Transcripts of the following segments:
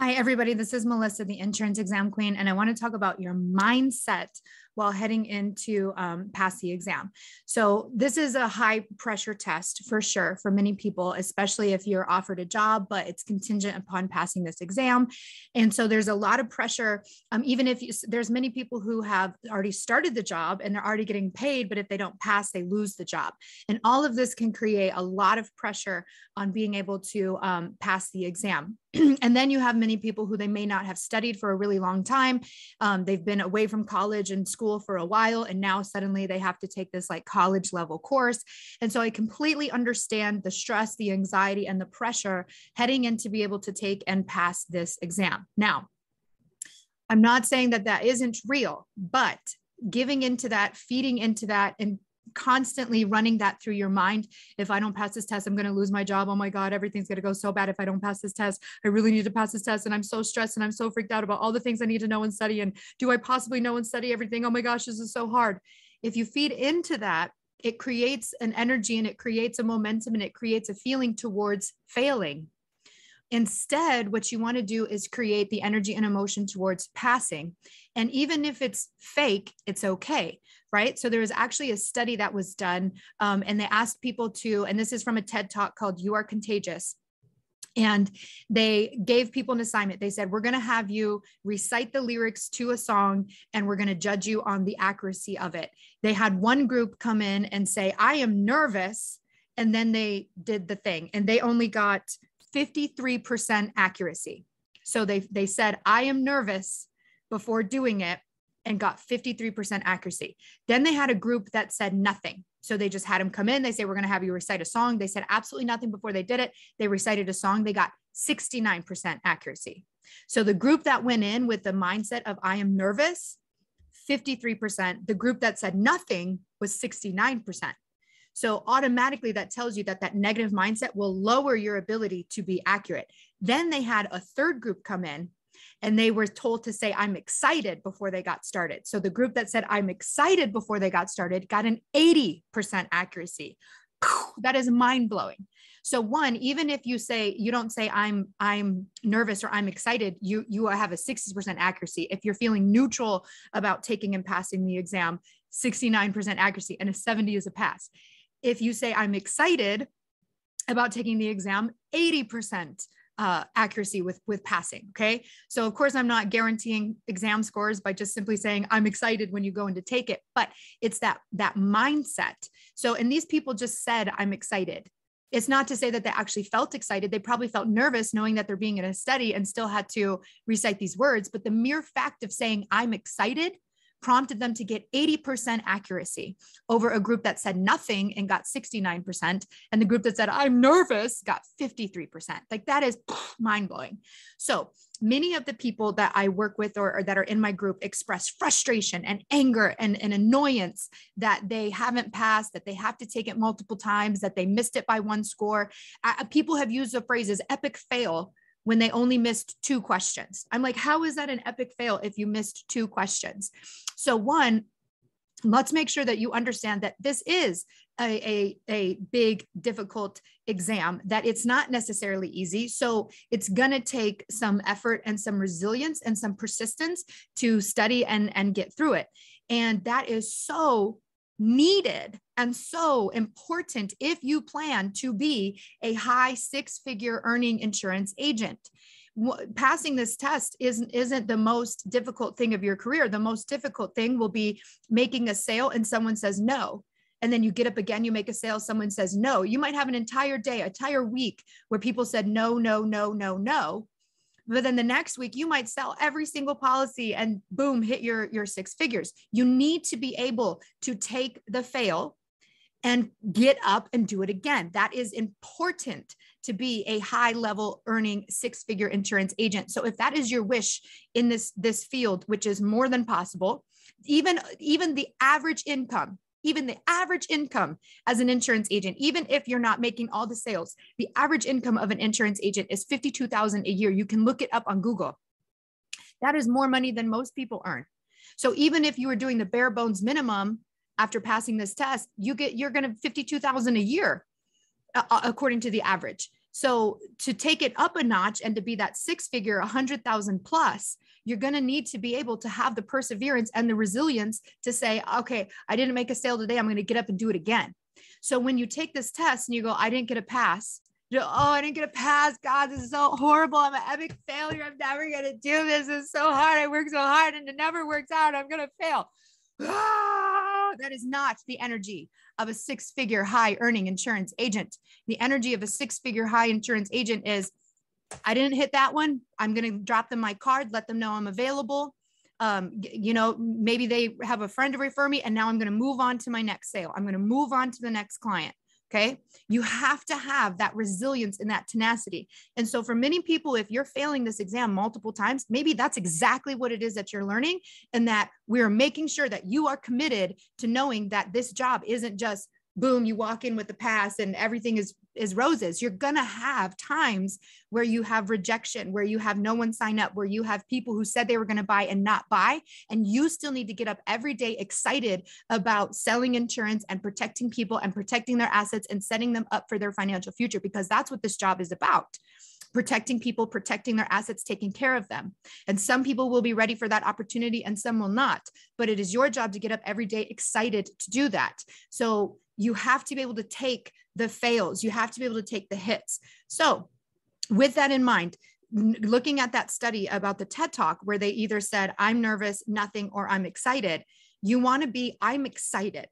Hi, everybody. This is Melissa, the insurance exam queen, and I want to talk about your mindset while heading into um, pass the exam. So this is a high pressure test for sure for many people, especially if you're offered a job, but it's contingent upon passing this exam. And so there's a lot of pressure. Um, even if you, there's many people who have already started the job and they're already getting paid, but if they don't pass, they lose the job. And all of this can create a lot of pressure on being able to um, pass the exam. and then you have many people who they may not have studied for a really long time. Um, they've been away from college and school school for a while and now suddenly they have to take this like college level course. And so i completely understand the stress the anxiety and the pressure heading in to be able to take and pass this exam. Now i'm not saying that that isn't real but giving into that feeding into that and constantly running that through your mind. If I don't pass this test, I'm going to lose my job. Oh my God, everything's going to go so bad if I don't pass this test. I really need to pass this test. And I'm so stressed and I'm so freaked out about all the things I need to know and study. And do I possibly know and study everything? Oh my gosh, this is so hard. If you feed into that, it creates an energy and it creates a momentum and it creates a feeling towards failing. Instead, what you want to do is create the energy and emotion towards passing. And even if it's fake, it's okay right? So there was actually a study that was done, um, and they asked people to, and this is from a TED talk called You Are Contagious. And they gave people an assignment. They said, We're going to have you recite the lyrics to a song and we're going to judge you on the accuracy of it. They had one group come in and say, I am nervous. And then they did the thing and they only got 53% accuracy. So they, they said, I am nervous before doing it and got 53% accuracy. Then they had a group that said nothing. So they just had them come in. They say, We're going to have you recite a song. They said absolutely nothing before they did it. They recited a song. They got 69% accuracy. So the group that went in with the mindset of I am nervous, 53%. The group that said nothing was 69%. So automatically that tells you that that negative mindset will lower your ability to be accurate. Then they had a third group come in and they were told to say i'm excited before they got started. So the group that said i'm excited before they got started got an 80% accuracy. That is mind blowing so one even if you say you don't say i'm i'm nervous or i'm excited you you have a 60% accuracy. If you're feeling neutral about taking and passing the exam 69% accuracy and a 70 is a pass if you say i'm excited about taking the exam 80% uh, accuracy with with passing okay? So of course i'm not guaranteeing exam scores by just simply saying i'm excited when you go in to take it but it's that that mindset. So and these people just said i'm excited. It's not to say that they actually felt excited. They probably felt nervous knowing that they're being in a study and still had to recite these words but the mere fact of saying i'm excited prompted them to get 80% accuracy over a group that said nothing and got 69%. And the group that said, I'm nervous, got 53%. Like that is mind blowing. So many of the people that I work with or, or, that are in my group express frustration and anger and, and annoyance that they haven't passed, that they have to take it multiple times, that they missed it by one score. People have used the phrases epic fail when they only missed two questions. I'm like, how is that an epic fail if you missed two questions? So, one, let's make sure that you understand that this is a, a, a big, difficult exam, that it's not necessarily easy. So, it's going to take some effort and some resilience and some persistence to study and, and get through it. And that is so needed and so important if you plan to be a high six figure earning insurance agent. Passing this test isn't isn't the most difficult thing of your career. The most difficult thing will be making a sale and someone says no. And then you get up again you make a sale someone says no. You might have an entire day entire week where people said no no no no no but then the next week you might sell every single policy and boom hit your your six figures. You need to be able to take the fail and get up and do it again. That is important to be a high level earning six figure insurance agent. So if that is your wish in this this field which is more than possible even even the average income even the average income as an insurance agent, even if you're not making all the sales, the average income of an insurance agent is 52,000 a year. You can look it up on Google. That is more money than most people earn. So even if you were doing the bare bones minimum after passing this test, you get you're going to 52,000 a year uh, uh, according to the average. So to take it up a notch and to be that six figure, a hundred thousand plus, you're going to need to be able to have the perseverance and the resilience to say, okay, I didn't make a sale today. I'm going to get up and do it again. So when you take this test and you go, I didn't get a pass. Oh, I didn't get a pass. God, this is so horrible. I'm an epic failure. I'm never going to do this. It's so hard. I work so hard and it never works out. I'm going to fail. Ah, that is not the energy of a six figure high earning insurance agent. The energy of a six figure high insurance agent is I didn't hit that one. I'm going to drop them my card, let them know I'm available. Um, you know, maybe they have a friend to refer me, and now I'm going to move on to my next sale. I'm going to move on to the next client. Okay. You have to have that resilience and that tenacity. And so, for many people, if you're failing this exam multiple times, maybe that's exactly what it is that you're learning, and that we're making sure that you are committed to knowing that this job isn't just boom you walk in with the pass and everything is is roses you're going to have times where you have rejection where you have no one sign up where you have people who said they were going to buy and not buy and you still need to get up every day excited about selling insurance and protecting people and protecting their assets and setting them up for their financial future because that's what this job is about protecting people, protecting their assets, taking care of them. And some people will be ready for that opportunity and some will not. But it is your job to get up every day excited to do that. So you have to be able to take the fails, you have to be able to take the hits. So, with that in mind, looking at that study about the TED Talk, where they either said, I'm nervous, nothing, or I'm excited, you want to be, I'm excited.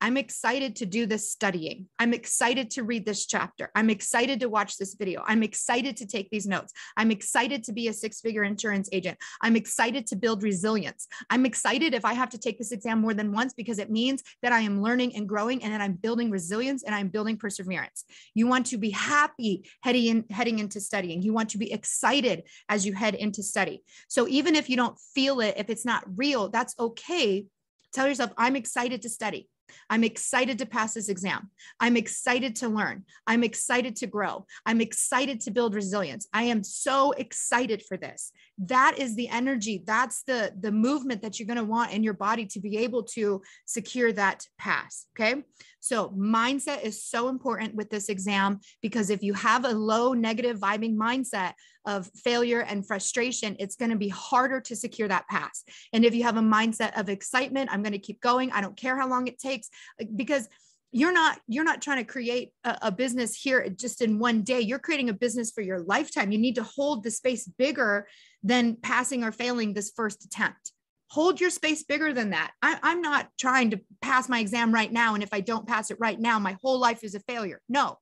I'm excited to do this studying. I'm excited to read this chapter. I'm excited to watch this video. I'm excited to take these notes. I'm excited to be a six figure insurance agent. I'm excited to build resilience. I'm excited if I have to take this exam more than once because it means that I am learning and growing and that I'm building resilience and I'm building perseverance. You want to be happy heading in, heading into studying. You want to be excited as you head into study. So even if you don't feel it, if it's not real, that's okay. Tell yourself, I'm excited to study. I'm excited to pass this exam. I'm excited to learn. I'm excited to grow. I'm excited to build resilience. I am so excited for this. That is the energy. That's the the movement that you're going to want in your body to be able to secure that pass, okay? So, mindset is so important with this exam because if you have a low negative vibing mindset, of failure and frustration, it's going to be harder to secure that pass. And if you have a mindset of excitement, I'm going to keep going. I don't care how long it takes uh, because you're not you're not trying to create a, a, business here just in one day. You're creating a business for your lifetime. You need to hold the space bigger than passing or failing this first attempt. Hold your space bigger than that. I, i'm not trying to pass my exam right now and if i don't pass it right now my whole life is a failure. No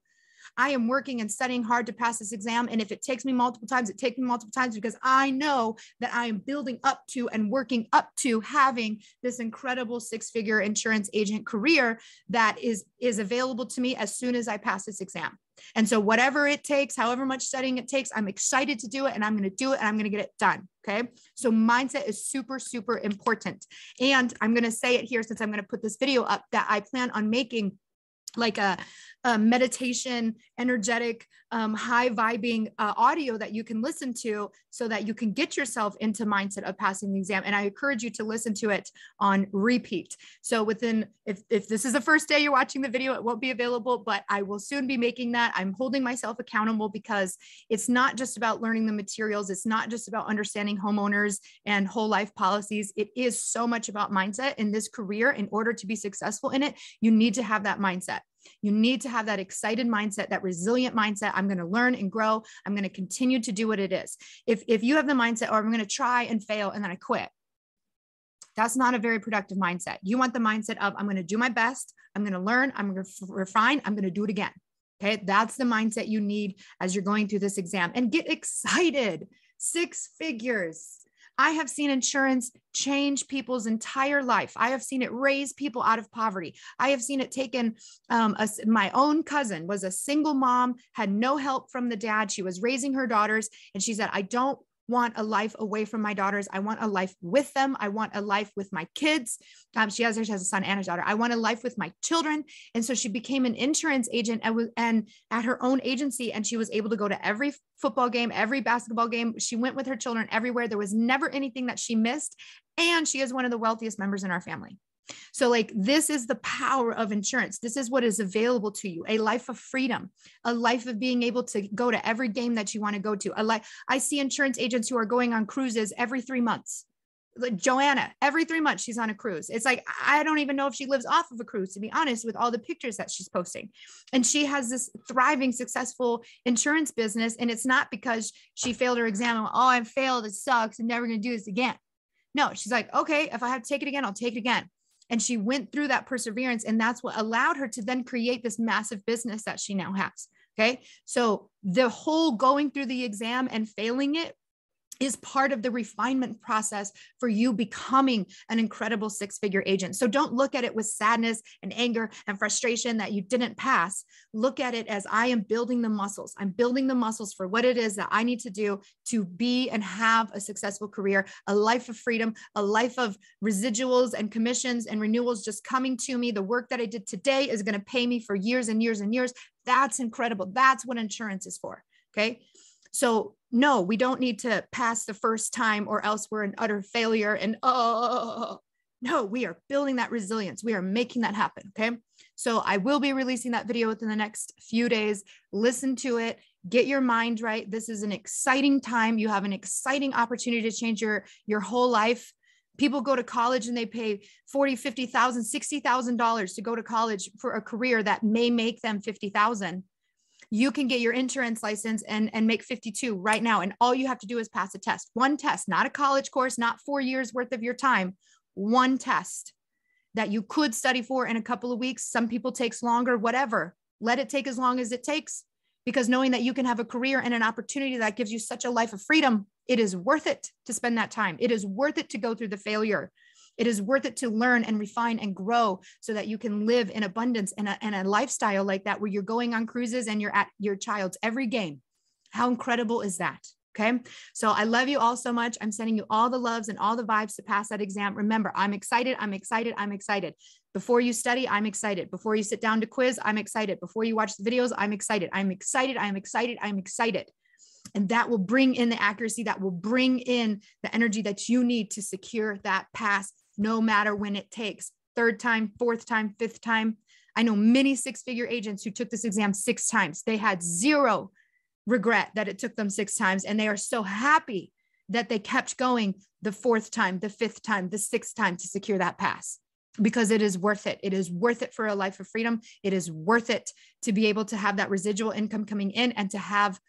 I am working and studying hard to pass this exam. And if it takes me multiple times, it takes me multiple times because I know that I am building up to and working up to having this incredible six figure insurance agent career that is, is available to me as soon as I pass this exam. And so, whatever it takes, however much studying it takes, I'm excited to do it and I'm going to do it and I'm going to get it done. Okay. So, mindset is super, super important. And I'm going to say it here since I'm going to put this video up that I plan on making like a, a meditation, energetic, um, high vibing uh, audio that you can listen to so that you can get yourself into mindset of passing the exam. And I encourage you to listen to it on repeat. So within, if, if this is the first day you're watching the video, it won't be available, but I will soon be making that. I'm holding myself accountable because it's not just about learning the materials. It's not just about understanding homeowners and whole life policies. It is so much about mindset in this career. In order to be successful in it, you need to have that mindset. You need to have that excited mindset, that resilient mindset. I'm going to learn and grow. I'm going to continue to do what it is. If, if you have the mindset, or oh, I'm going to try and fail and then I quit, that's not a very productive mindset. You want the mindset of, I'm going to do my best. I'm going to learn. I'm going to refine. I'm going to do it again. Okay. That's the mindset you need as you're going through this exam and get excited. Six figures. I have seen insurance change people's entire life. I have seen it raise people out of poverty. I have seen it taken. Um, a, my own cousin was a single mom, had no help from the dad. She was raising her daughters, and she said, I don't want a life away from my daughters. I want a life with them. I want a life with my kids. Um, she has she has a son and a daughter. I want a life with my children. And so she became an insurance agent and was and at her own agency, and she was able to go to every football game, every basketball game. She went with her children everywhere. There was never anything that she missed. And she is one of the wealthiest members in our family. So, like, this is the power of insurance. This is what is available to you a life of freedom, a life of being able to go to every game that you want to go to. A life, I see insurance agents who are going on cruises every three months. Like Joanna, every three months she's on a cruise. It's like I don't even know if she lives off of a cruise, to be honest, with all the pictures that she's posting. And she has this thriving, successful insurance business. And it's not because she failed her exam and, oh, I failed, it sucks, I'm never gonna do this again. No, she's like, okay, if I have to take it again, I'll take it again. And she went through that perseverance. And that's what allowed her to then create this massive business that she now has. Okay. So the whole going through the exam and failing it is part of the refinement process for you becoming an incredible six figure agent. So don't look at it with sadness and anger and frustration that you didn't pass. Look at it as I am building the muscles. I'm building the muscles for what it is that I need to do to be and have a successful career, a life of freedom, a life of residuals and commissions and renewals just coming to me. The work that I did today is going to pay me for years and years and years. That's incredible. That's what insurance is for. Okay. So, no, we don't need to pass the first time or else we're an utter failure. And oh, no, we are building that resilience. We are making that happen. Okay. So, I will be releasing that video within the next few days. Listen to it. Get your mind right. This is an exciting time. You have an exciting opportunity to change your, your whole life people go to college and they pay 40 50,000 60,000 dollars to go to college for a career that may make them 50,000 you can get your insurance license and, and make 52 right now. And all you have to do is pass a test, one test, not a college course, not four years worth of your time, one test that you could study for in a couple of weeks. Some people takes longer, whatever. Let it take as long as it takes because knowing that you can have a career and an opportunity that gives you such a life of freedom, it is worth it to spend that time. It is worth it to go through the failure. It is worth it to learn and refine and grow so that you can live in abundance and a, and a lifestyle like that where you're going on cruises and you're at your child's every game. How incredible is that? Okay. So I love you all so much. I'm sending you all the loves and all the vibes to pass that exam. Remember, I'm excited. I'm excited. I'm excited. Before you study, I'm excited. Before you sit down to quiz, I'm excited. Before you watch the videos, I'm excited. I'm excited. I'm excited. I'm excited. And that will bring in the accuracy, that will bring in the energy that you need to secure that pass no matter when it takes. Third time, fourth time, fifth time. I know many six figure agents who took this exam six times. They had zero regret that it took them six times. And they are so happy that they kept going the fourth time, the fifth time, the sixth time to secure that pass because it is worth it. It is worth it for a life of freedom. It is worth it to be able to have that residual income coming in and to have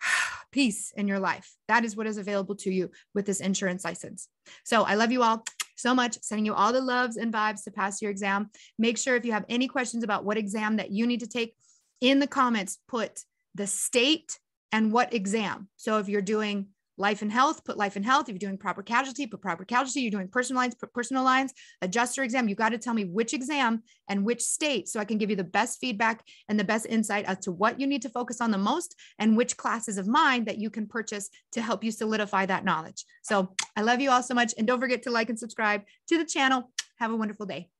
peace in your life. That is what is available to you with this insurance license. So I love you all so much. Sending you all the loves and vibes to pass your exam. Make sure if you have any questions about what exam that you need to take in the comments, put the state and what exam. So if you're doing life and health, put life and health. If you're doing property casualty, put property casualty. You're doing personal lines, put personal lines, adjuster exam. You got to tell me which exam and which state so I can give you the best feedback and the best insight as to what you need to focus on the most and which classes of mine that you can purchase to help you solidify that knowledge. So I love you all so much. And don't forget to like and subscribe to the channel. Have a wonderful day.